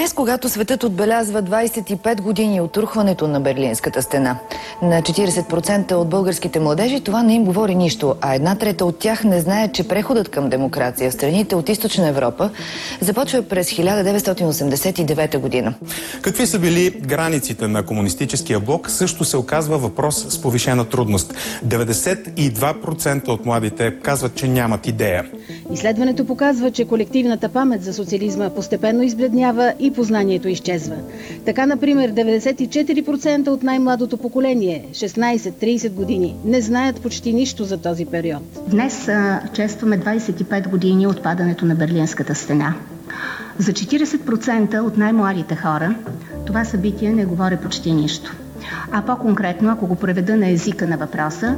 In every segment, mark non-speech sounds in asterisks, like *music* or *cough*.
Днес, когато светът отбелязва 25 години от рухването на Берлинската стена, на 40% от българските младежи това не им говори нищо, а една трета от тях не знае, че преходът към демокрация в страните от източна Европа започва през 1989 година. Какви са били границите на комунистическия блок, също се оказва въпрос с повишена трудност. 92% от младите казват, че нямат идея. Изследването показва, че колективната памет за социализма постепенно избледнява и познанието изчезва. Така, например, 94% от най-младото поколение, 16-30 години, не знаят почти нищо за този период. Днес а, честваме 25 години от падането на Берлинската стена. За 40% от най-младите хора това събитие не говори почти нищо. А по-конкретно, ако го преведа на езика на въпроса,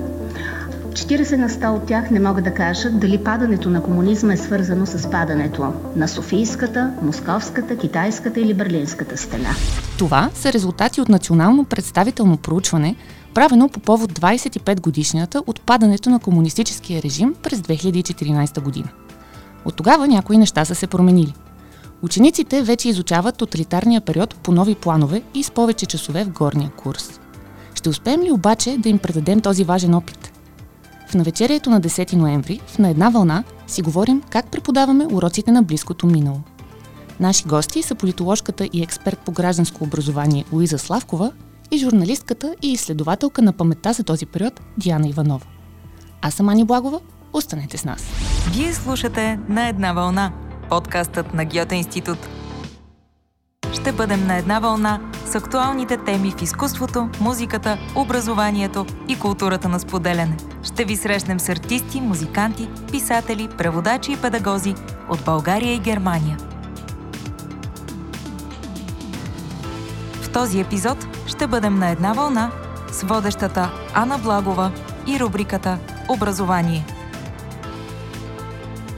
40 на 100 от тях не могат да кажат дали падането на комунизма е свързано с падането на Софийската, Московската, Китайската или Берлинската стена. Това са резултати от национално представително проучване, правено по повод 25 годишната от падането на комунистическия режим през 2014 година. От тогава някои неща са се променили. Учениците вече изучават тоталитарния период по нови планове и с повече часове в горния курс. Ще успеем ли обаче да им предадем този важен опит? В навечерието на 10 ноември, в На една вълна, си говорим как преподаваме уроците на близкото минало. Наши гости са политоложката и експерт по гражданско образование Луиза Славкова и журналистката и изследователка на паметта за този период Диана Иванова. Аз съм Ани Благова, останете с нас. Вие слушате На една вълна, подкастът на Гьоте институт. Ще бъдем на една вълна с актуалните теми в изкуството, музиката, образованието и културата на споделяне. Ще ви срещнем с артисти, музиканти, писатели, преводачи и педагози от България и Германия. В този епизод ще бъдем на една вълна с водещата Ана Благова и рубриката Образование.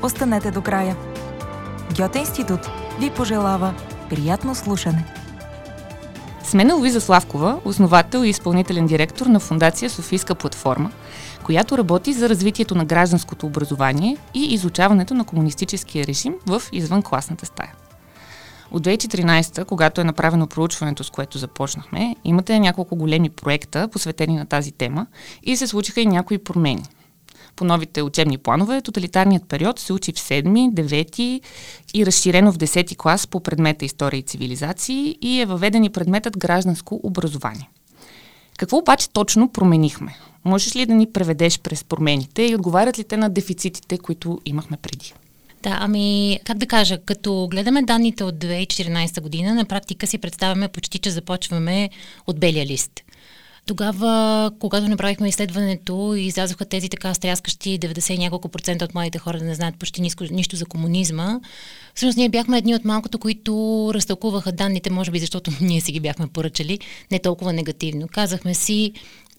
Останете до края. Гьоте институт ви пожелава приятно слушане. С мен е Луиза Славкова, основател и изпълнителен директор на Фундация Софийска платформа, която работи за развитието на гражданското образование и изучаването на комунистическия режим в извънкласната стая. От 2014, когато е направено проучването, с което започнахме, имате няколко големи проекта, посветени на тази тема и се случиха и някои промени – по новите учебни планове, тоталитарният период се учи в 7, 9 и разширено в 10 клас по предмета История и цивилизации и е въведен и предметът Гражданско образование. Какво обаче точно променихме? Можеш ли да ни преведеш през промените и отговарят ли те на дефицитите, които имахме преди? Да, ами, как да кажа, като гледаме данните от 2014 година, на практика си представяме почти, че започваме от белия лист. Тогава, когато направихме изследването, излязоха тези така стряскащи 90 няколко процента от младите хора да не знаят почти нищо, нищо за комунизма. Всъщност ние бяхме едни от малкото, които разтълкуваха данните, може би защото *laughs* ние си ги бяхме поръчали, не толкова негативно. Казахме си,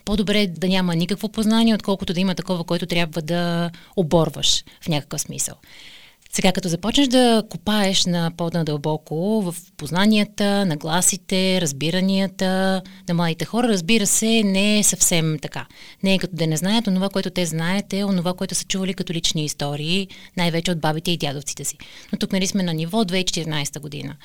по-добре да няма никакво познание, отколкото да има такова, което трябва да оборваш в някакъв смисъл. Сега, като започнеш да копаеш на по-надълбоко в познанията, нагласите, разбиранията на младите хора, разбира се, не е съвсем така. Не е като да не знаят, онова, което те знаят е онова, което са чували като лични истории, най-вече от бабите и дядовците си. Но тук нали сме на ниво 2014 година.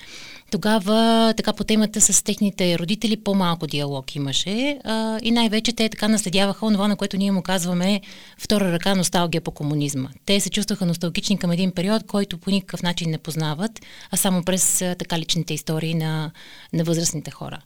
Тогава така по темата с техните родители по-малко диалог имаше а, и най-вече те така наследяваха онова, на което ние му казваме втора ръка носталгия по комунизма. Те се чувстваха носталгични към един период, който по никакъв начин не познават, а само през така личните истории на, на възрастните хора.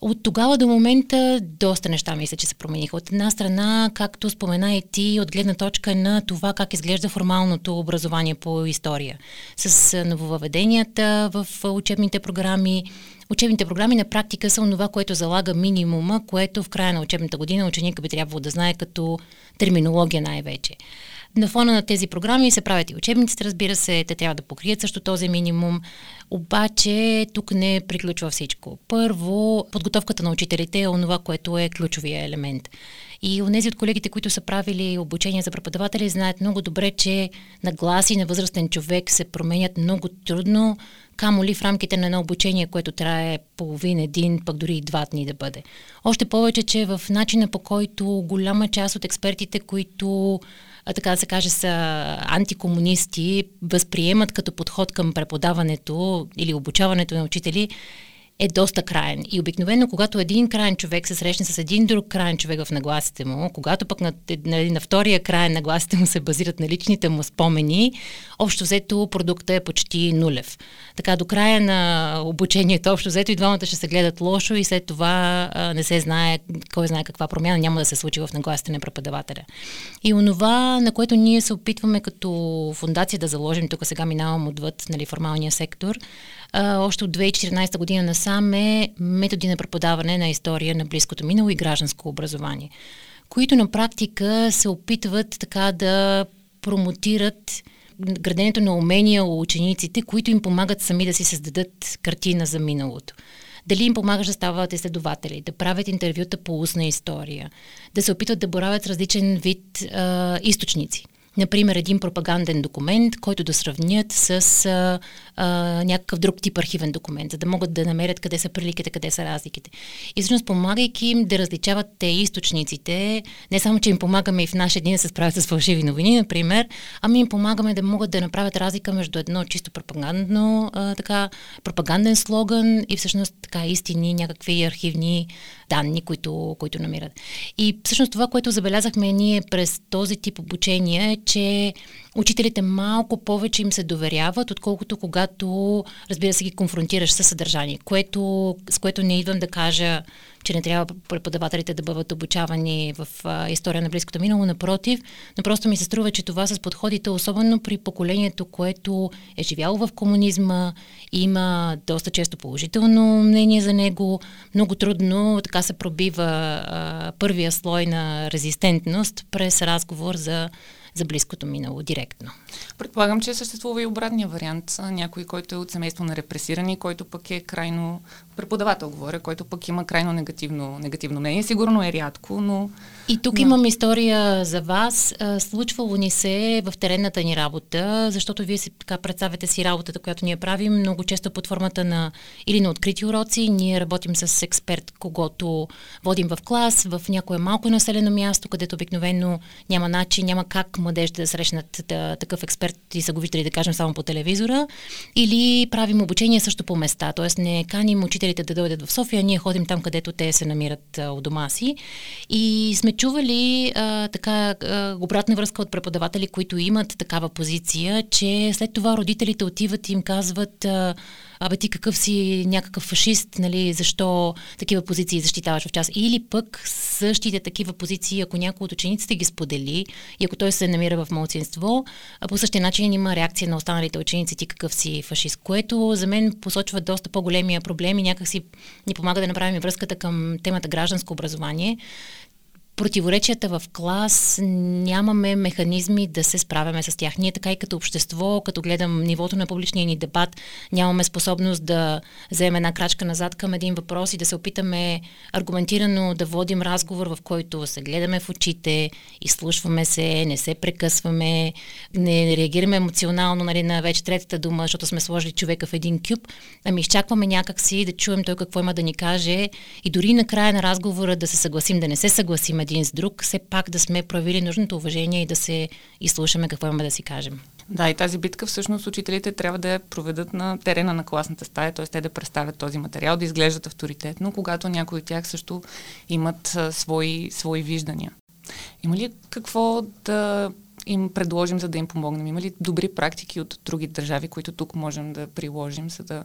От тогава до момента доста неща мисля, че се промениха. От една страна, както спомена и ти, от гледна точка на това как изглежда формалното образование по история. С нововъведенията в учебните програми. Учебните програми на практика са това, което залага минимума, което в края на учебната година ученика би трябвало да знае като терминология най-вече. На фона на тези програми се правят и учебниците, разбира се, те трябва да покрият също този минимум. Обаче тук не приключва всичко. Първо, подготовката на учителите е онова, което е ключовия елемент. И онези от колегите, които са правили обучение за преподаватели, знаят много добре, че нагласи на възрастен човек се променят много трудно, камо ли в рамките на едно обучение, което трае половин, един, пък дори и два дни да бъде. Още повече, че в начина по който голяма част от експертите, които така да се каже, са антикомунисти, възприемат като подход към преподаването или обучаването на учители е доста краен. И обикновено, когато един крайен човек се срещне с един друг крайен човек в нагласите му, когато пък на, на, на втория край нагласите му се базират на личните му спомени, общо взето продукта е почти нулев. Така, до края на обучението, общо взето и двамата ще се гледат лошо и след това а, не се знае, кой знае каква промяна няма да се случи в нагласите на преподавателя. И онова, на което ние се опитваме като фундация да заложим, тук сега минавам отвъд нали, формалния сектор, а, още от 2014 година насам е методи на преподаване на история на близкото минало и гражданско образование, които на практика се опитват така да промотират граденето на умения у учениците, които им помагат сами да си създадат картина за миналото. Дали им помагаш да стават изследователи, да правят интервюта по устна история, да се опитват да боравят с различен вид а, източници – например, един пропаганден документ, който да сравнят с а, а, някакъв друг тип архивен документ, за да могат да намерят къде са приликите, къде са разликите. И всъщност, помагайки им да различават те източниците, не само, че им помагаме и в нашия ден да се справят с фалшиви новини, например, ами им помагаме да могат да направят разлика между едно чисто пропагандно, а, така, пропаганден слоган и всъщност така истини, някакви архивни данни, които, които намират. И всъщност това, което забелязахме ние през този тип обучение е, че учителите малко повече им се доверяват, отколкото когато, разбира се, ги конфронтираш със съдържание, което, с което не идвам да кажа, че не трябва преподавателите да бъдат обучавани в а, история на близкото минало. Напротив, но просто ми се струва, че това с подходите, особено при поколението, което е живяло в комунизма, има доста често положително мнение за него, много трудно така се пробива а, първия слой на резистентност през разговор за за близкото минало директно. Предполагам, че съществува и обратния вариант. Някой, който е от семейство на репресирани, който пък е крайно преподавател, говоря, който пък има крайно негативно, негативно мнение. Сигурно е рядко, но и тук да. имам история за вас. Случвало ни се в теренната ни работа, защото вие си така представяте си работата, която ние правим, много често под формата на или на открити уроци. Ние работим с експерт, когато водим в клас, в някое малко населено място, където обикновено няма начин, няма как младежите да срещнат да, такъв експерт и са го виждали, да кажем, само по телевизора. Или правим обучение също по места, т.е. не каним учителите да дойдат в София, ние ходим там, където те се намират у дома си. И сме чували а, така а, обратна връзка от преподаватели, които имат такава позиция, че след това родителите отиват и им казват а, абе ти какъв си някакъв фашист, нали, защо такива позиции защитаваш в час. Или пък същите такива позиции, ако някой от учениците ги сподели и ако той се намира в младсинство, по същия начин има реакция на останалите ученици ти какъв си фашист, което за мен посочва доста по-големия проблем и някак си ни помага да направим връзката към темата гражданско образование, противоречията в клас нямаме механизми да се справяме с тях. Ние така и като общество, като гледам нивото на публичния ни дебат, нямаме способност да вземем една крачка назад към един въпрос и да се опитаме аргументирано да водим разговор, в който се гледаме в очите, изслушваме се, не се прекъсваме, не реагираме емоционално нали, на вече третата дума, защото сме сложили човека в един кюб, ами изчакваме някакси да чуем той какво има да ни каже и дори на края на разговора да се съгласим, да не се съгласим един с друг, все пак да сме проявили нужното уважение и да се изслушаме какво имаме да си кажем. Да, и тази битка всъщност учителите трябва да я проведат на терена на класната стая, т.е. те да представят този материал, да изглеждат авторитетно, когато някои от тях също имат а, свои, свои виждания. Има ли какво да им предложим, за да им помогнем? Има ли добри практики от други държави, които тук можем да приложим, за да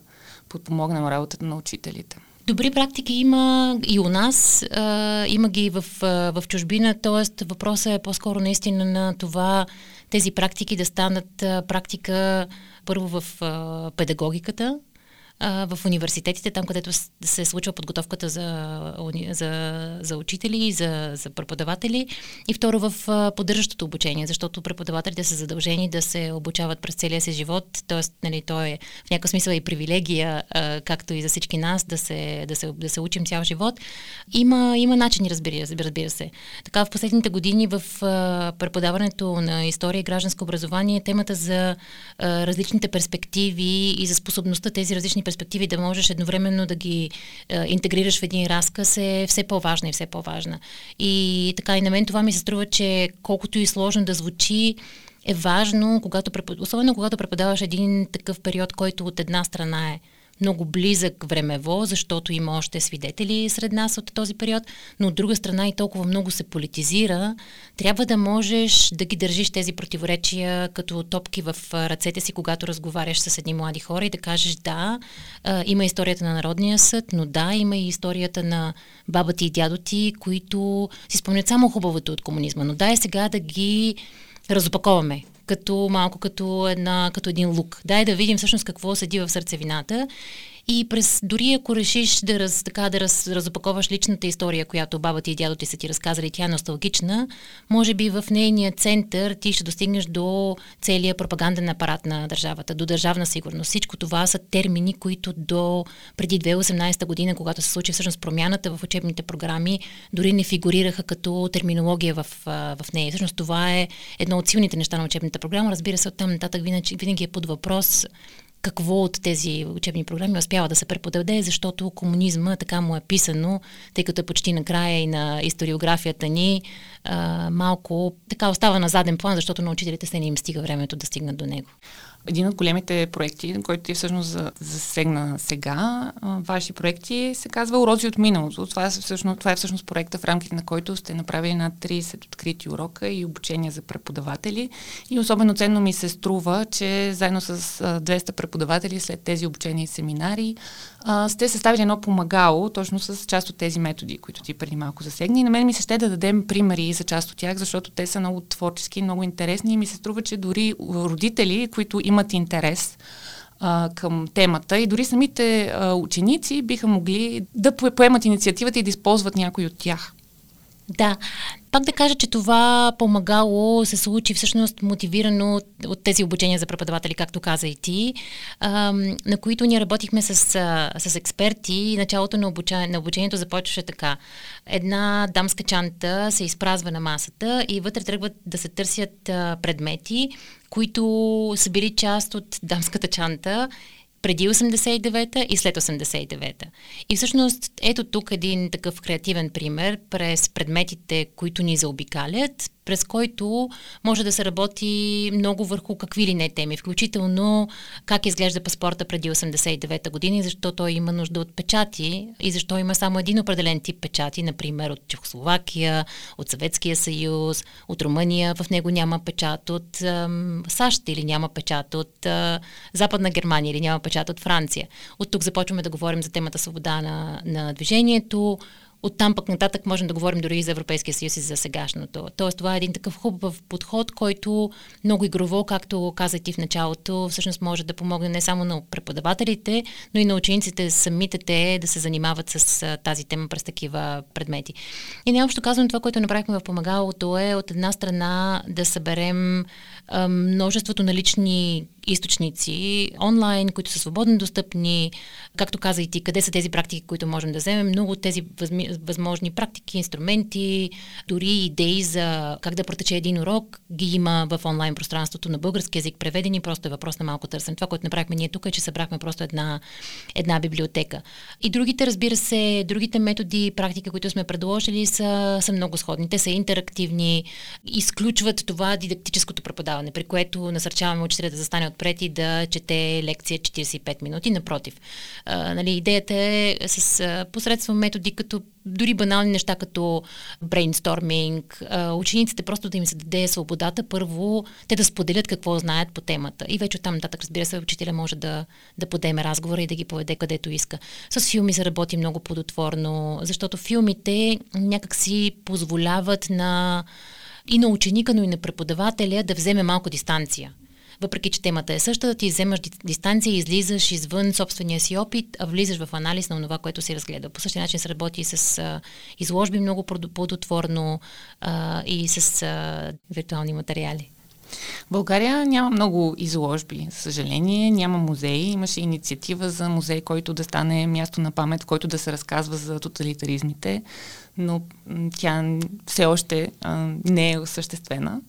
подпомогнем работата на учителите? Добри практики има и у нас, а, има ги в, в чужбина, т.е. въпросът е по-скоро наистина на това тези практики да станат а, практика първо в а, педагогиката, а, в университетите, там където се случва подготовката за, за, за учители и за, за преподаватели. И второ в поддържащото обучение, защото преподавателите са задължени да се обучават през целия си живот, т.е. Нали, то е в някакъв смисъл и привилегия, а, както и за всички нас, да се, да се, да се учим цял живот. Има, има начини, разбира, разбира се. Така в последните години в а, преподаването на история и гражданско образование темата за а, различните перспективи и за способността тези различни перспективи да можеш едновременно да ги а, интегрираш в един разказ е все по-важна и все по-важна. И така и на мен това ми се струва, че колкото и сложно да звучи, е важно, когато, особено когато преподаваш един такъв период, който от една страна е много близък времево, защото има още свидетели сред нас от този период, но от друга страна и толкова много се политизира, трябва да можеш да ги държиш тези противоречия като топки в ръцете си, когато разговаряш с едни млади хора и да кажеш да, има историята на Народния съд, но да, има и историята на баба ти и дядо ти, които си спомнят само хубавото от комунизма, но да е сега да ги разопаковаме като малко като, една, като един лук. Дай да видим всъщност какво седи в сърцевината и през, дори ако решиш да, раз, така, да раз, разопаковаш личната история, която баба ти и дядо ти са ти разказали, тя е носталгична, може би в нейния център ти ще достигнеш до целия пропаганден апарат на държавата, до държавна сигурност. Всичко това са термини, които до преди 2018 година, когато се случи всъщност промяната в учебните програми, дори не фигурираха като терминология в, в нея. Всъщност това е едно от силните неща на учебната програма. Разбира се, оттам нататък винаги, винаги е под въпрос какво от тези учебни програми успява да се преподаде, защото комунизма така му е писано, тъй като е почти накрая и на историографията ни, а, малко така остава на заден план, защото на учителите се не им стига времето да стигнат до него. Един от големите проекти, който ти всъщност засегна сега, ваши проекти, се казва Уроци от миналото. Това е, всъщност, това е всъщност проекта, в рамките на който сте направили над 30 открити урока и обучения за преподаватели. И особено ценно ми се струва, че заедно с 200 преподаватели след тези обучения и семинари сте съставили едно помагало точно с част от тези методи, които ти преди малко засегни. И на мен ми се ще да дадем примери за част от тях, защото те са много творчески, много интересни и ми се струва, че дори родители, които имат интерес а, към темата и дори самите а, ученици биха могли да поемат инициативата и да използват някой от тях. Да, пак да кажа, че това помагало се случи всъщност мотивирано от, тези обучения за преподаватели, както каза и ти, на които ние работихме с, с експерти. Началото на, обуча, на обучението започваше така. Една дамска чанта се изпразва на масата и вътре тръгват да се търсят предмети, които са били част от дамската чанта преди 89-та и след 89-та. И всъщност ето тук един такъв креативен пример през предметите, които ни заобикалят, през който може да се работи много върху какви ли не теми, включително как изглежда паспорта преди 89-та година и защо той има нужда от печати и защо има само един определен тип печати, например от Чехословакия, от Съветския съюз, от Румъния, в него няма печат от ам, САЩ или няма печат от а, Западна Германия или няма печат от Франция. От тук започваме да говорим за темата свобода на, на движението, Оттам пък нататък можем да говорим дори и за Европейския съюз и за сегашното. Тоест това е един такъв хубав подход, който много игрово, както каза ти в началото, всъщност може да помогне не само на преподавателите, но и на учениците самите те да се занимават с тази тема през такива предмети. И необщо казвам това, което направихме в помагалото е от една страна да съберем множеството налични източници онлайн, които са свободно достъпни. Както каза и ти, къде са тези практики, които можем да вземем? Много от тези възми, възможни практики, инструменти, дори идеи за как да протече един урок, ги има в онлайн пространството на български язик преведени, просто е въпрос на малко търсен. Това, което направихме ние тук е, че събрахме просто една, една библиотека. И другите, разбира се, другите методи, практики, които сме предложили, са, са много сходни. Те са интерактивни, изключват това дидактическото преподаване, при което насърчаваме учителя да застане отпред и да чете лекция 45 минути. Напротив, а, нали, идеята е с а, посредством методи като дори банални неща като брейнсторминг, учениците просто да им се даде свободата, първо те да споделят какво знаят по темата. И вече оттам нататък, разбира се, учителя може да, да подеме разговора и да ги поведе където иска. С филми се работи много плодотворно, защото филмите някак си позволяват на и на ученика, но и на преподавателя да вземе малко дистанция въпреки че темата е същата, ти вземаш дистанция, излизаш извън собствения си опит, а влизаш в анализ на това, което си разгледа. По същия начин се работи и с а, изложби много плодотворно а, и с а, виртуални материали. България няма много изложби, за съжаление, няма музеи. Имаше инициатива за музей, който да стане място на памет, който да се разказва за тоталитаризмите, но тя все още а, не е осъществена.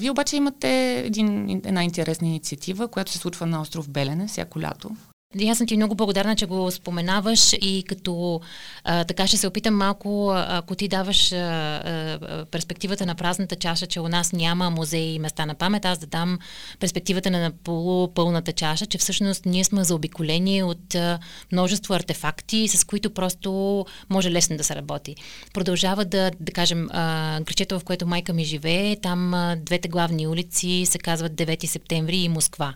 Вие обаче имате един, една интересна инициатива, която се случва на остров Белене всяко лято. И аз съм ти много благодарна, че го споменаваш и като а, така ще се опитам малко, ако ти даваш а, а, перспективата на празната чаша, че у нас няма музеи и места на памет, аз да дам перспективата на полупълната чаша, че всъщност ние сме заобиколени от а, множество артефакти, с които просто може лесно да се работи. Продължава да, да кажем, а, гречето, в което майка ми живее, там а, двете главни улици се казват 9 септември и Москва.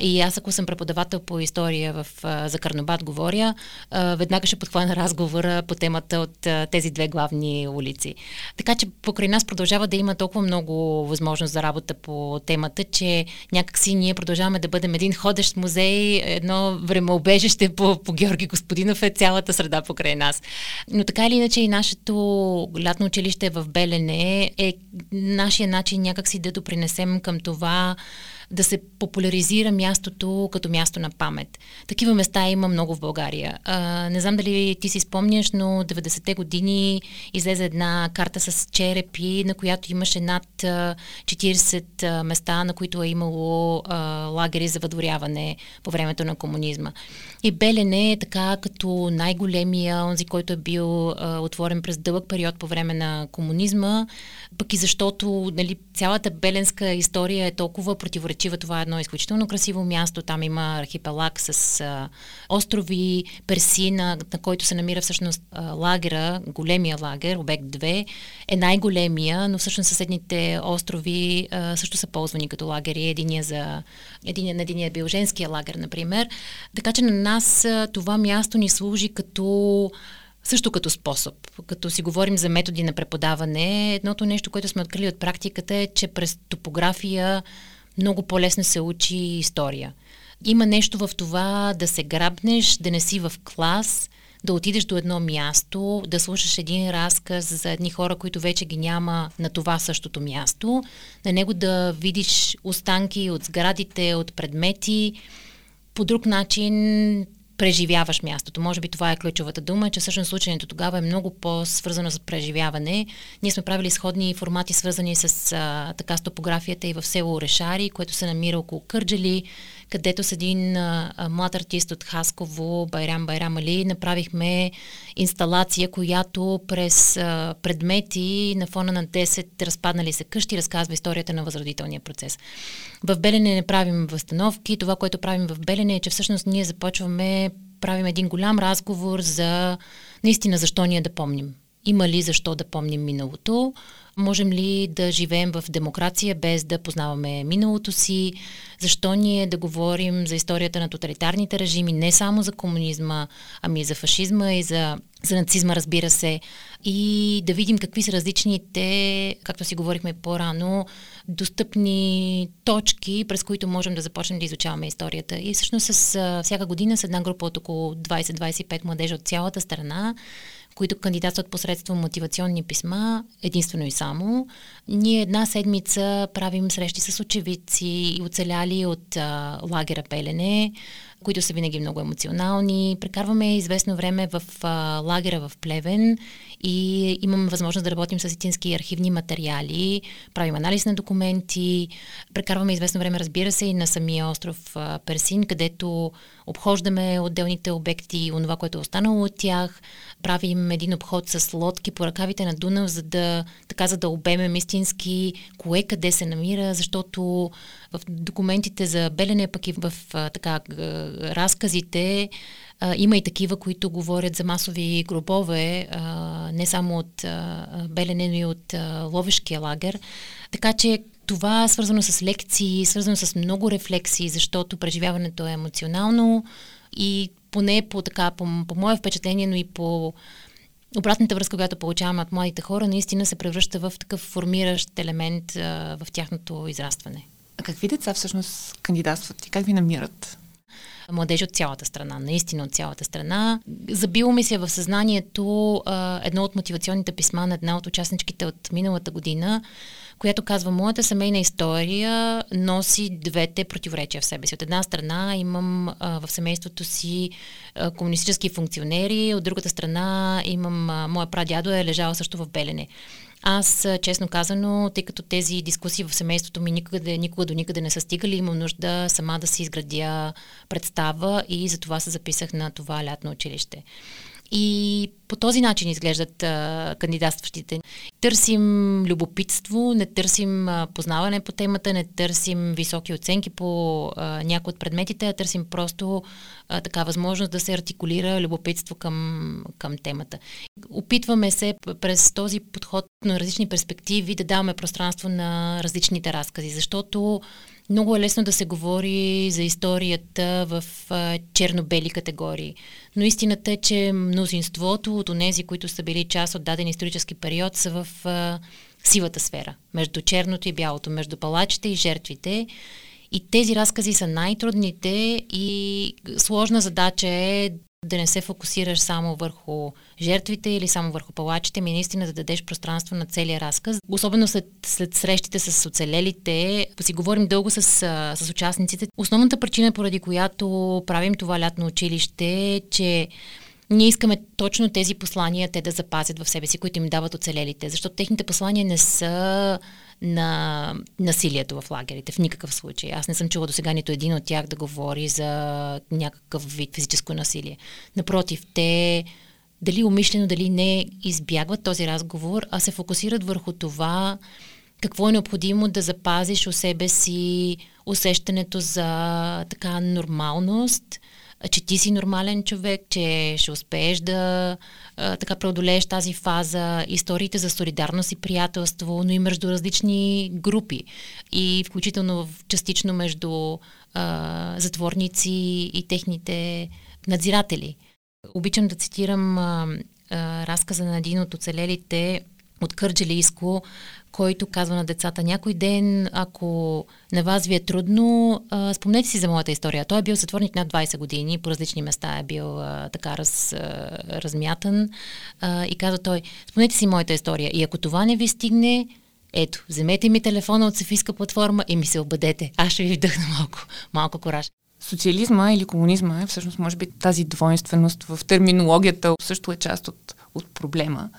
И аз, ако съм преподавател по история в, за Карнобат, говоря, веднага ще подхвана разговора по темата от тези две главни улици. Така че покрай нас продължава да има толкова много възможност за работа по темата, че някакси ние продължаваме да бъдем един ходещ музей, едно времеобежище по, по Георги Господинов е цялата среда покрай нас. Но така или иначе и нашето лятно училище в Белене е нашия начин някакси да допринесем към това да се популяризира мястото като място на памет. Такива места има много в България. А, не знам дали ти си спомняш, но 90-те години излезе една карта с черепи, на която имаше над 40 места, на които е имало а, лагери за въдворяване по времето на комунизма. И Белене е така като най-големия, онзи, който е бил а, отворен през дълъг период по време на комунизма, пък и защото нали, цялата беленска история е толкова противоречива. Това е едно изключително красиво място. Там има архипелаг с а, острови, Персина, на който се намира всъщност а, лагера, големия лагер, обект 2, е най-големия, но всъщност съседните острови а, също са ползвани като лагери. Единия за, единия, на единия е бил женския лагер, например. Така че на нас а, това място ни служи като също като способ. Като си говорим за методи на преподаване, едното нещо, което сме открили от практиката е, че през топография много по-лесно се учи история. Има нещо в това да се грабнеш, да не си в клас, да отидеш до едно място, да слушаш един разказ за едни хора, които вече ги няма на това същото място, на него да видиш останки от сградите, от предмети, по друг начин преживяваш мястото. Може би това е ключовата дума, че всъщност случението тогава е много по-свързано с преживяване. Ние сме правили сходни формати, свързани с а, така с топографията и в село Орешари, което се намира около Кърджали, където с един а, млад артист от Хасково, Байрам Байрам Али, направихме инсталация, която през а, предмети на фона на 10 разпаднали се къщи разказва историята на възродителния процес. В Белене не правим възстановки. Това, което правим в Белене е, че всъщност ние започваме, правим един голям разговор за наистина защо ние да помним. Има ли защо да помним миналото? Можем ли да живеем в демокрация без да познаваме миналото си? Защо ние да говорим за историята на тоталитарните режими, не само за комунизма, ами и за фашизма и за, за нацизма, разбира се, и да видим какви са различните, както си говорихме по-рано, достъпни точки, през които можем да започнем да изучаваме историята. И всъщност с всяка година с една група от около 20-25 младежи от цялата страна които кандидатстват посредством мотивационни писма, единствено и само. Ние една седмица правим срещи с очевидци и оцеляли от а, лагера Пелене, които са винаги много емоционални. Прекарваме известно време в а, лагера в Плевен и имаме възможност да работим с истински архивни материали, правим анализ на документи, прекарваме известно време, разбира се, и на самия остров а, Персин, където обхождаме отделните обекти и онова, което е останало от тях. Правим един обход с лодки по ръкавите на Дунав, за да, така, за да обемем истински кое къде се намира, защото в документите за Белене, пък и в така, разказите, има и такива, които говорят за масови гробове, не само от Белене, но и от Ловешкия лагер. Така че това е свързано с лекции, свързано с много рефлексии, защото преживяването е емоционално и поне по, така, по, по мое впечатление, но и по обратната връзка, която получаваме от младите хора, наистина се превръща в такъв формиращ елемент а, в тяхното израстване. Какви деца всъщност кандидатстват и как ви намират? младежи от цялата страна, наистина от цялата страна. Забило ми се в съзнанието а, едно от мотивационните писма на една от участничките от миналата година, която казва, моята семейна история носи двете противоречия в себе си. От една страна имам а, в семейството си а, комунистически функционери, от другата страна имам, а, моя прадядо е лежал също в Белене. Аз, честно казано, тъй като тези дискусии в семейството ми никъде, никога до никъде не са стигали, имам нужда сама да си изградя представа и затова се записах на това лятно училище. И по този начин изглеждат а, кандидатстващите. Търсим любопитство, не търсим а, познаване по темата, не търсим високи оценки по а, някои от предметите, а търсим просто а, така възможност да се артикулира любопитство към, към темата. Опитваме се през този подход на различни перспективи да даваме пространство на различните разкази, защото много е лесно да се говори за историята в а, черно-бели категории. Но истината е, че мнозинството от онези, които са били част от даден исторически период, са в а, сивата сфера. Между черното и бялото, между палачите и жертвите. И тези разкази са най-трудните и сложна задача е да не се фокусираш само върху жертвите или само върху палачите, ми наистина да дадеш пространство на целия разказ. Особено след, след срещите с оцелелите, си говорим дълго с, с участниците. Основната причина, поради която правим това лятно училище е, че ние искаме точно тези послания те да запазят в себе си, които им дават оцелелите, защото техните послания не са на насилието в лагерите в никакъв случай. Аз не съм чула до сега нито един от тях да говори за някакъв вид физическо насилие. Напротив, те дали умишлено, дали не избягват този разговор, а се фокусират върху това какво е необходимо да запазиш у себе си усещането за така нормалност – че ти си нормален човек, че ще успееш да а, така преодолееш тази фаза, историите за солидарност и приятелство, но и между различни групи и включително частично между а, затворници и техните надзиратели. Обичам да цитирам а, а, разказа на един от оцелелите от Кърджалийско, който казва на децата, някой ден, ако на вас ви е трудно, а, спомнете си за моята история. Той е бил сътворник над 20 години, по различни места е бил а, така раз, а, размятан а, и казва той, спомнете си моята история и ако това не ви стигне, ето, вземете ми телефона от Софийска платформа и ми се обадете. Аз ще ви вдъхна малко, малко кораж. Социализма или комунизма е всъщност, може би, тази двойственост в терминологията също е част от, от проблема.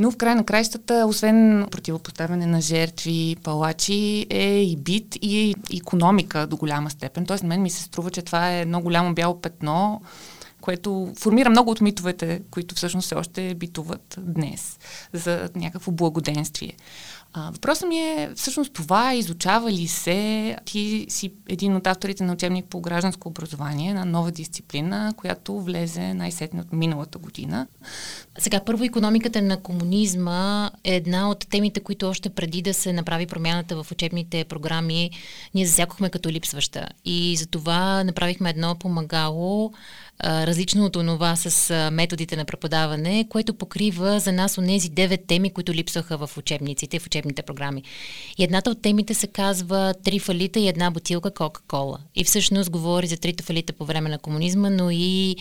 Но в край на краищата, освен противопоставяне на жертви, палачи, е и бит и економика до голяма степен. Тоест, на мен ми се струва, че това е едно голямо бяло петно, което формира много от митовете, които всъщност все още битуват днес за някакво благоденствие. А, въпросът ми е всъщност това, изучава ли се, ти си един от авторите на учебник по гражданско образование, на нова дисциплина, която влезе най-сетне от миналата година. Сега, първо, економиката на комунизма е една от темите, които още преди да се направи промяната в учебните програми, ние засякохме като липсваща. И за това направихме едно помагало, различно от това с методите на преподаване, което покрива за нас онези девет теми, които липсваха в учебниците, в учебните програми. И едната от темите се казва Три фалита и една бутилка Кока-Кола. И всъщност говори за трите фалита по време на комунизма, но и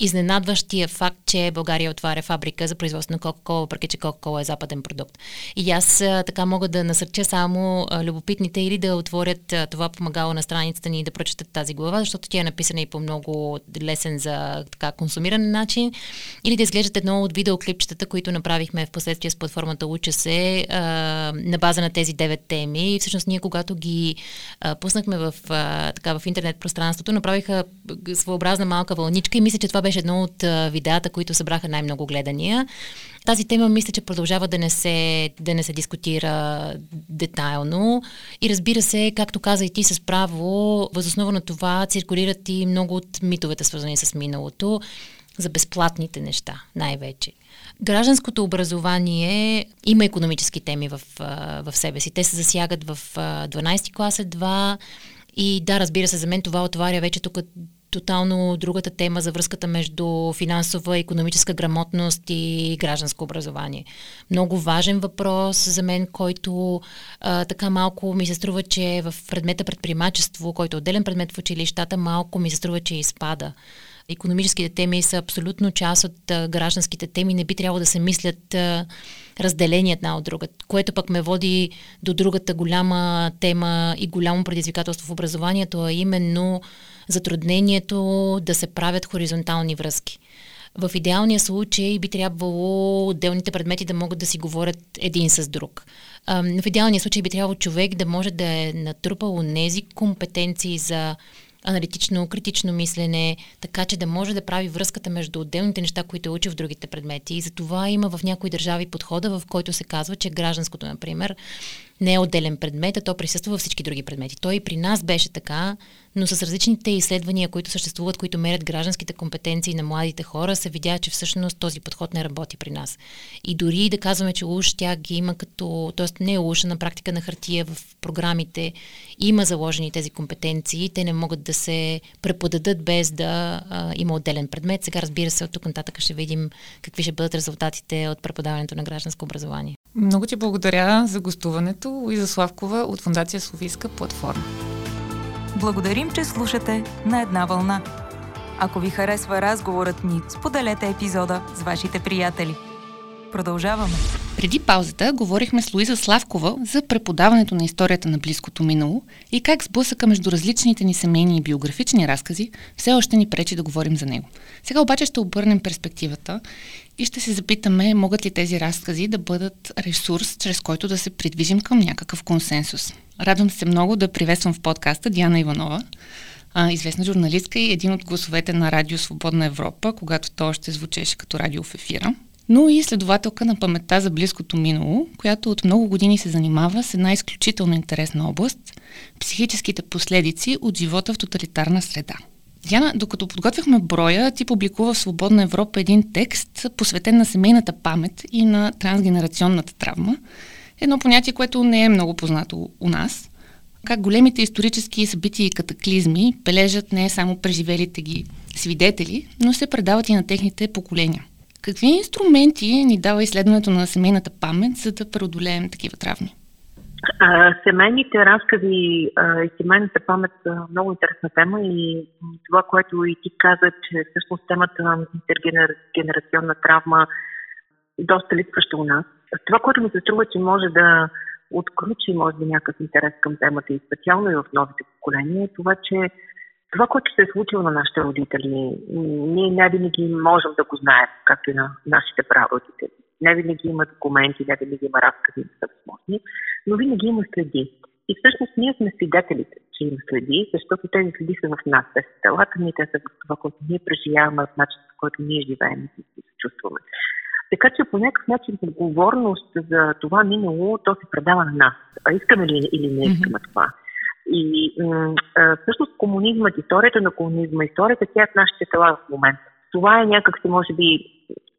изненадващия факт, че България отваря фабрика за производство на Кока-Кола, въпреки че Кока-Кола е западен продукт. И аз така мога да насърча само любопитните или да отворят това помагало на страницата ни да прочетат тази глава, защото тя е написана и по много лесен за така консумиран начин, или да изглеждат едно от видеоклипчетата, които направихме в последствие с платформата Уча се на база на тези девет теми. И всъщност ние, когато ги а, пуснахме в, а, така, в интернет пространството, направиха своеобразна малка вълничка и мисля, че това беше едно от а, видеята, които събраха най-много гледания. Тази тема мисля, че продължава да не се, да не се дискутира детайлно. И разбира се, както каза и ти с право, възоснова на това циркулират и много от митовете, свързани с миналото, за безплатните неща, най-вече. Гражданското образование има економически теми в, в себе си. Те се засягат в 12 клас едва. И да, разбира се, за мен това отваря вече тук тотално другата тема за връзката между финансова и економическа грамотност и гражданско образование. Много важен въпрос за мен, който а, така малко ми се струва, че в предмета предприемачество, който е отделен предмет в училищата, малко ми се струва, че изпада. Економическите теми са абсолютно част от а, гражданските теми. Не би трябвало да се мислят разделени една от друга, което пък ме води до другата голяма тема и голямо предизвикателство в образованието, а именно затруднението да се правят хоризонтални връзки. В идеалния случай би трябвало отделните предмети да могат да си говорят един с друг. В идеалния случай би трябвало човек да може да е натрупал нези компетенции за аналитично, критично мислене, така че да може да прави връзката между отделните неща, които е учи в другите предмети. И за това има в някои държави подхода, в който се казва, че гражданското, например, не е отделен предмет, а то присъства във всички други предмети. Той и при нас беше така, но с различните изследвания, които съществуват, които мерят гражданските компетенции на младите хора, се видя, че всъщност този подход не работи при нас. И дори да казваме, че уж тя ги има като, т.е. не е уж, на практика на хартия в програмите има заложени тези компетенции, те не могат да се преподадат без да а, има отделен предмет. Сега, разбира се, от тук нататък ще видим какви ще бъдат резултатите от преподаването на гражданско образование. Много ти благодаря за гостуването. Луиза Славкова от Фундация Софийска платформа. Благодарим, че слушате на една вълна. Ако ви харесва разговорът ни, споделете епизода с вашите приятели. Продължаваме. Преди паузата говорихме с Луиза Славкова за преподаването на историята на близкото минало и как сблъсъка между различните ни семейни и биографични разкази все още ни пречи да говорим за него. Сега обаче ще обърнем перспективата и ще се запитаме, могат ли тези разкази да бъдат ресурс, чрез който да се придвижим към някакъв консенсус. Радвам се много да приветствам в подкаста Диана Иванова, известна журналистка и един от гласовете на Радио Свободна Европа, когато то още звучеше като радио в ефира но и изследователка на паметта за близкото минало, която от много години се занимава с една изключително интересна област – психическите последици от живота в тоталитарна среда. Диана, докато подготвяхме броя, ти публикува в Свободна Европа един текст, посветен на семейната памет и на трансгенерационната травма. Едно понятие, което не е много познато у нас. Как големите исторически събития и катаклизми бележат не само преживелите ги свидетели, но се предават и на техните поколения. Какви инструменти ни дава изследването на семейната памет, за да преодолеем такива травми? А, семейните разкази а, и семейната памет са много интересна тема и това, което и ти каза, че всъщност темата на интергенерационна травма доста липсваща у нас. Това, което ми се струва, че може да отключи, може би, някакъв интерес към темата и специално и в новите поколения, е това, че това, което се е случило на нашите родители, ние не винаги можем да го знаем, както и на нашите прародители. Не винаги има документи, не винаги има разкази, са възможни, но винаги има следи. И всъщност ние сме свидетелите, че има следи, защото тези следи са в нас. Те са телата ни, те са това, което ние преживяваме, в начинът, в който ние живеем и се чувстваме. Така че по някакъв начин отговорност за това минало, то се предава на нас. А искаме ли или не искаме mm-hmm. това? И а, всъщност комунизмът, историята на комунизма, историята тя е в нашите тела в момента. Това е някакси, може би,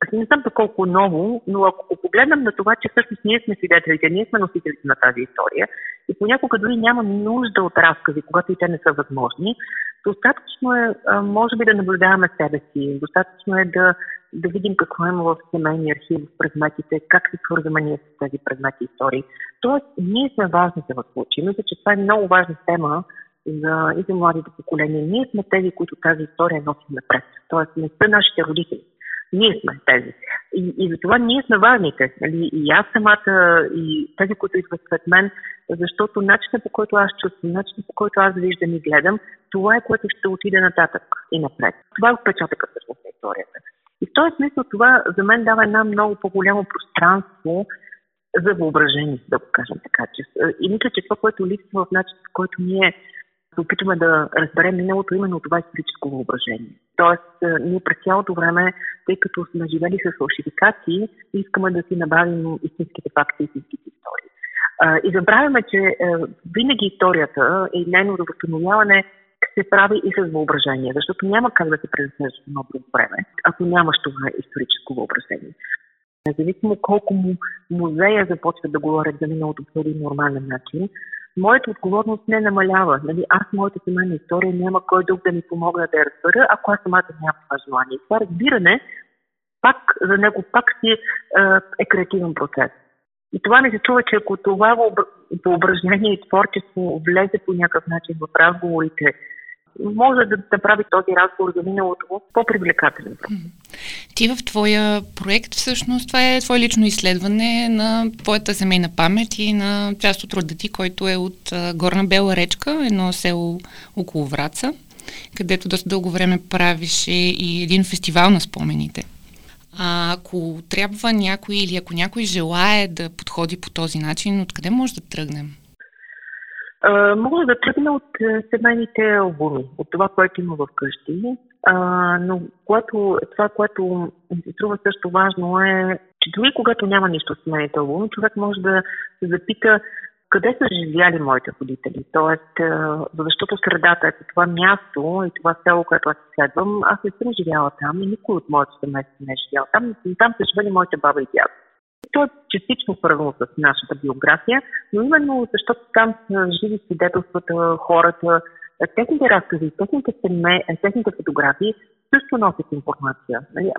аз не знам колко ново, но ако погледнем на това, че всъщност ние сме свидетелите, ние сме носителите на тази история и понякога дори няма нужда от разкази, когато и те не са възможни, достатъчно е, може би, да наблюдаваме себе си, достатъчно е да да видим какво има в семейния архив, в предметите, как се свързваме ние с тези предмети истории. Тоест, ние сме важните в случая. Мисля, че това е много важна тема за, и за младите поколения. Ние сме тези, които тази история носим напред. Тоест, не са нашите родители. Ние сме тези. И, и затова ние сме важните. Нали? И аз самата, и тези, които идват след мен, защото начинът по който аз чувствам, начинът по който аз виждам и гледам, това е което ще отиде нататък и напред. Това е отпечатъкът всъщност на историята. И в този смисъл това за мен дава една много по-голямо пространство за въображение, да го кажем така. И мисля, че това, което липсва в начин, в който ние се опитваме да разберем миналото, именно това историческо въображение. Тоест, ние през цялото време, тъй като сме живели с фалшификации, искаме да си набавим истинските факти и истинските истории. И забравяме, че винаги историята и нейното възстановяване се прави и с въображение, защото няма как да се в много време, ако нямаш това историческо въображение. Независимо колко му музея започват да говорят за миналото по един нормален начин, моята отговорност не намалява. Нали? Аз, моята семейна история, няма кой друг да ми помогне да я разбера, ако аз самата нямам това желание. Това разбиране, пак за него пак си е креативен процес. И това не се чува, че ако това въображение и творчество влезе по някакъв начин в разговорите, може да направи този разговор за миналото по-привлекателен. Ти в твоя проект всъщност това е твое лично изследване на твоята семейна памет и на част от рода ти, който е от Горна Бела речка, едно село около Враца, където доста дълго време правише и един фестивал на спомените. А ако трябва някой или ако някой желае да подходи по този начин, откъде може да тръгнем? Мога да тръгна от семейните албуми, от това, което има вкъщи. Uh, но което, това, което ми се струва също важно е, че дори когато няма нищо в семейните албуми, човек може да се запита къде са живяли моите родители. Тоест, защото средата е това място и това село, което аз изследвам, аз не съм живяла там и никой от моето семейство не е живял там. Там са живели моите баба и дядо. То е частично свързано с нашата биография, но именно защото там са живи свидетелствата, хората, техните разкази, техните, семе, техните фотографии също носят информация. Нали,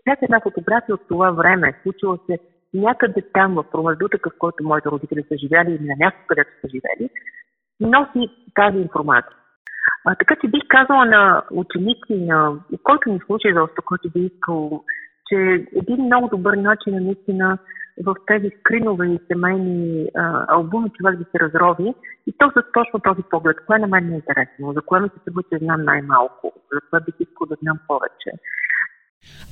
всяка една фотография от това време, случила се някъде там в промеждутъка, в който моите родители са живяли или на място, където са живели, носи тази информация. А, така че бих казала на ученици, на който ми случи защо, който би искал, че един много добър начин е наистина в тези скринове и семейни а, албуми човек да се разрови и то с точно този поглед. Кое на мен е интересно? За кое ми се струва, че знам най-малко? За това бих искал да знам повече.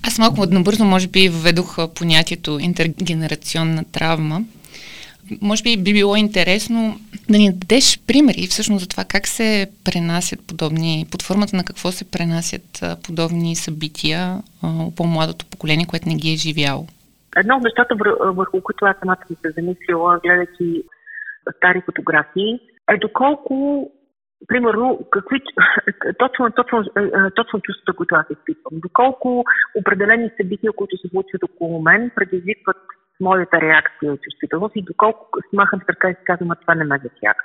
Аз малко набързо, може би, въведох понятието интергенерационна травма. Може би би било интересно да ни дадеш примери всъщност за това как се пренасят подобни, под формата на какво се пренасят подобни събития у по-младото поколение, което не ги е живяло. Едно от нещата, върху които аз самата ми се замислила, гледайки стари фотографии, е доколко примерно, какви, *laughs* точно, точно, е, е, точно чувствата, които аз изпитвам. Доколко определени събития, които се случват около мен, предизвикват моята реакция и чувствителност и доколко смахам с ръка и си казвам, това не ме затяга.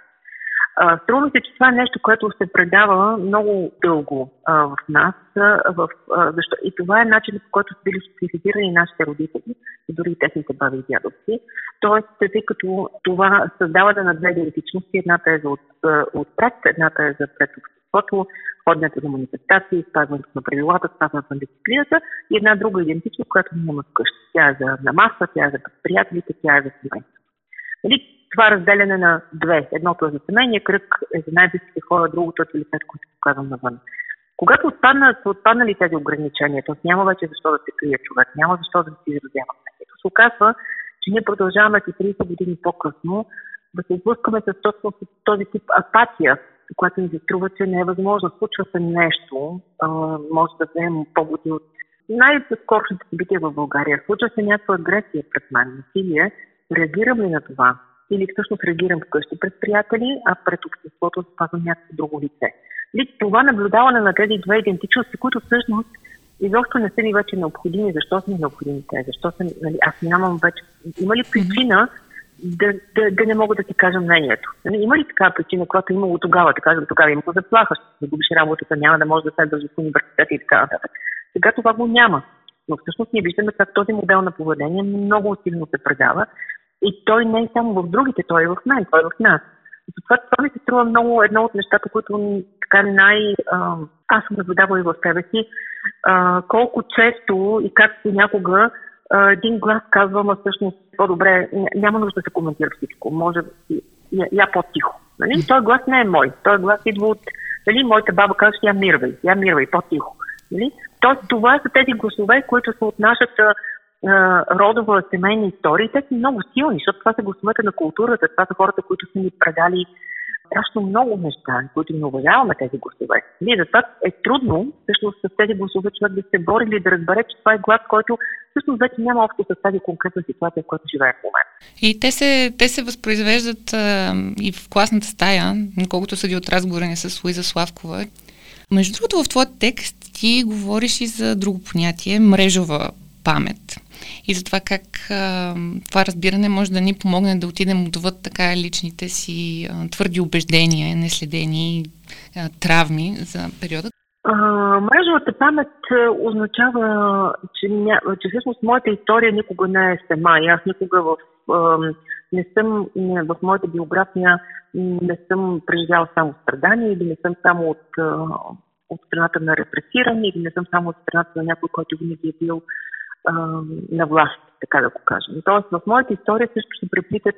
Струва се, че това е нещо, което се предава много дълго а, в нас. А, в, а, защо? И това е начинът, по който са били социализирани нашите родители и дори и техните баби и дядовци. Тоест, тъй като това създава на две идентичности, едната е за от, отпред, едната е за пред обществото, ходенето за манифестации, спазването на правилата, спазването на дисциплината и една друга идентичност, която няма вкъщи. Тя е за намаса, тя е за приятелите, тя е за семейството. Нали, това разделяне на две. Едното е за семейния кръг, е за най-близките хора, другото е лицето, което показвам навън. Когато отпаднат, са отпаднали тези ограничения, т.е. няма вече защо да се крие човек, няма защо да се изразява мнението. Се оказва, че ние продължаваме и 30 години по-късно да се сблъскаме с точно този тип апатия, която ни се струва, че не е възможно. Случва се нещо, а, може да вземем поводи от най-скорошните събития в България. Случва се някаква агресия пред мен, насилие. Реагирам ли на това? или всъщност реагирам вкъщи пред приятели, а пред обществото запазвам някакво друго лице. Ли, това наблюдаване на тези две идентичности, които всъщност изобщо не са ми вече необходими. Защо са ми необходими те? Защо са, нали, аз нямам вече... Има ли причина да, да, да не мога да ти кажа мнението? Нали, има ли такава причина, която е имало тогава? Да кажа, тогава има заплаха, ще загубиш работата, няма да може да следваш в университета и така нататък. Сега това го няма. Но всъщност ние виждаме как този модел на поведение много силно се предава и той не е само в другите, той е в мен, той е в нас. Затова това ми се струва много едно от нещата, които така най... А, аз съм наблюдавала и в себе си, а, колко често и как някога един глас казва, ма всъщност по-добре, няма нужда да се коментира всичко, може я, я по-тихо. Нали? Той глас не е мой, той глас идва от нали, моята баба казва, я мирвай, я мирвай, по-тихо. Нали? Тоест, това са тези гласове, които са от нашата родова семейна история, те са много силни, защото това са гласовете на културата, това са хората, които са ни предали страшно много неща, които не уважаваме тези гласове. Ние затова е трудно всъщност с тези гласове човек да се бори или да разбере, че това е глас, който всъщност вече няма общо с тази конкретна ситуация, в която живеем в момента. И те се, те се възпроизвеждат а, и в класната стая, колкото съди от разговора ни с Луиза Славкова. Между другото, в твоят текст ти говориш и за друго понятие мрежова памет. И за това как а, това разбиране може да ни помогне да отидем отвъд така личните си а, твърди убеждения, неследени а, травми за периода. А, мрежовата памет означава, че, ня... че всъщност моята история никога не е сама. И аз никога в, а, не съм не, в моята биография не съм преживял само страдания или не съм само от, от страната на репресиране или не съм само от страната на някой, който винаги е бил на власт, така да го кажем. Тоест в моята история също се преплитат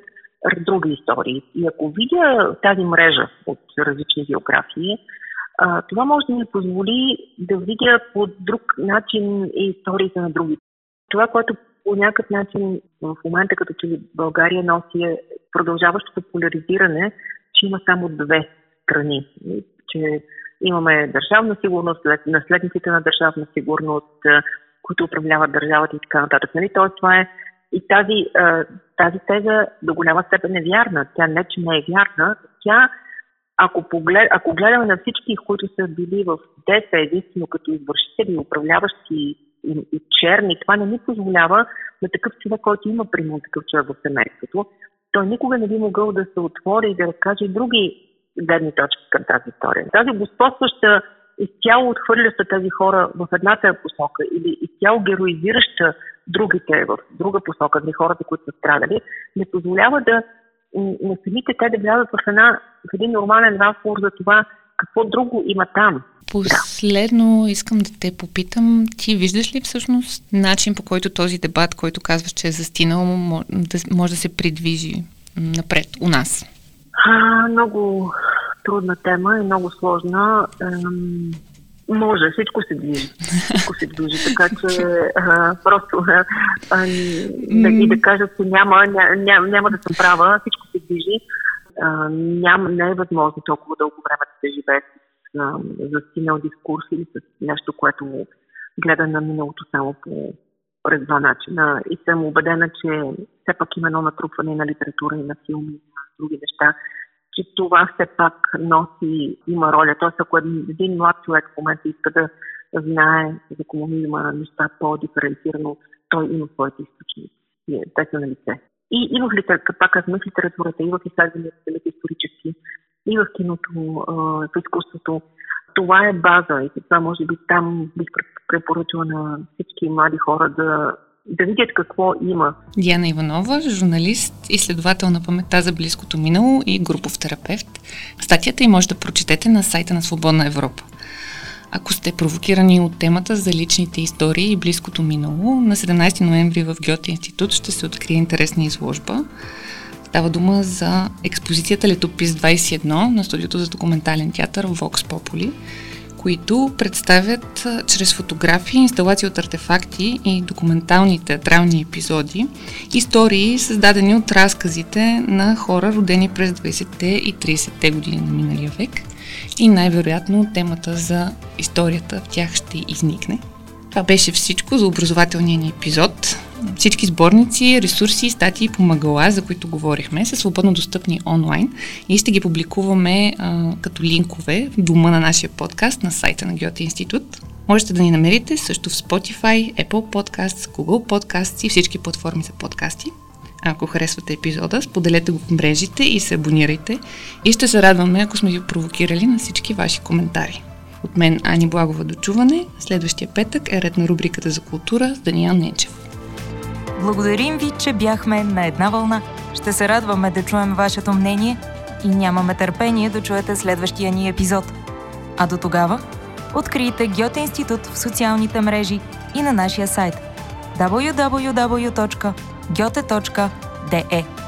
други истории. И ако видя тази мрежа от различни биографии, това може да ми позволи да видя по друг начин и историите на други. Това, което по някакъв начин в момента, като че България носи е продължаващото поляризиране, че има само две страни. Че имаме държавна сигурност, наследниците на държавна сигурност, които управляват държавата и така нататък. Нали? Тоест, това е и тази, тази теза до голяма степен е вярна. Тя не, че не е вярна, тя ако, поглед, ако гледаме на всички, които са били в ДС единствено като извършители, управляващи и, и черни, това не ни позволява на такъв човек, който има примерно такъв човек в семейството, той никога не би могъл да се отвори и да разкаже други гледни точки към тази история. Тази господстваща, изцяло отхвърляща тези хора в едната посока или изцяло героизираща другите в друга посока, за хората, които са страдали, не позволява да на самите те да влязат в, една, в един нормален разговор за това какво друго има там. Последно да. искам да те попитам, ти виждаш ли всъщност начин по който този дебат, който казваш, че е застинал, може да се придвижи напред у нас? А, много трудна тема и много сложна. Може, всичко се движи. Всичко се движи, така че а, просто а, а, да, и да кажа, че няма, ня, ня, няма да съм права, всичко се движи. А, ням, не е възможно толкова дълго време да се живее с застинал дискурс или с нещо, което гледа на миналото само по през два начина. И съм убедена, че все пак има едно натрупване на литература и на филми и на други неща, че това все пак носи, има роля. Тоест, ако един млад човек в момента иска да знае за комунизма неща по-диференцирано, той има своите източници. Те са на лице. И, и в литературата, пак аз в литературата, и в изследванията, исторически, и в киното, в изкуството. Това е база и това може би там бих препоръчала на всички млади хора да да видят какво има. Диана Иванова, журналист, изследовател на паметта за близкото минало и групов терапевт. Статията и може да прочетете на сайта на Свободна Европа. Ако сте провокирани от темата за личните истории и близкото минало, на 17 ноември в Гьоте институт ще се открие интересна изложба. Става дума за експозицията Летопис 21 на студиото за документален театър Vox Populi, които представят чрез фотографии, инсталации от артефакти и документални театрални епизоди истории, създадени от разказите на хора, родени през 20-те и 30-те години на миналия век. И най-вероятно темата за историята в тях ще изникне. Това беше всичко за образователния ни епизод. Всички сборници, ресурси, статии и помагала, за които говорихме, са свободно достъпни онлайн и ще ги публикуваме а, като линкове в дома на нашия подкаст на сайта на Геоте институт. Можете да ни намерите също в Spotify, Apple Podcasts, Google Podcasts и всички платформи за подкасти. Ако харесвате епизода, споделете го в мрежите и се абонирайте и ще се радваме, ако сме ви провокирали на всички ваши коментари. От мен Ани Благова до чуване. Следващия петък е ред на рубриката за култура с Даниел Ненчев. Благодарим ви, че бяхме на една вълна. Ще се радваме да чуем вашето мнение и нямаме търпение да чуете следващия ни епизод. А до тогава, открийте Гьоте институт в социалните мрежи и на нашия сайт www.gyote.de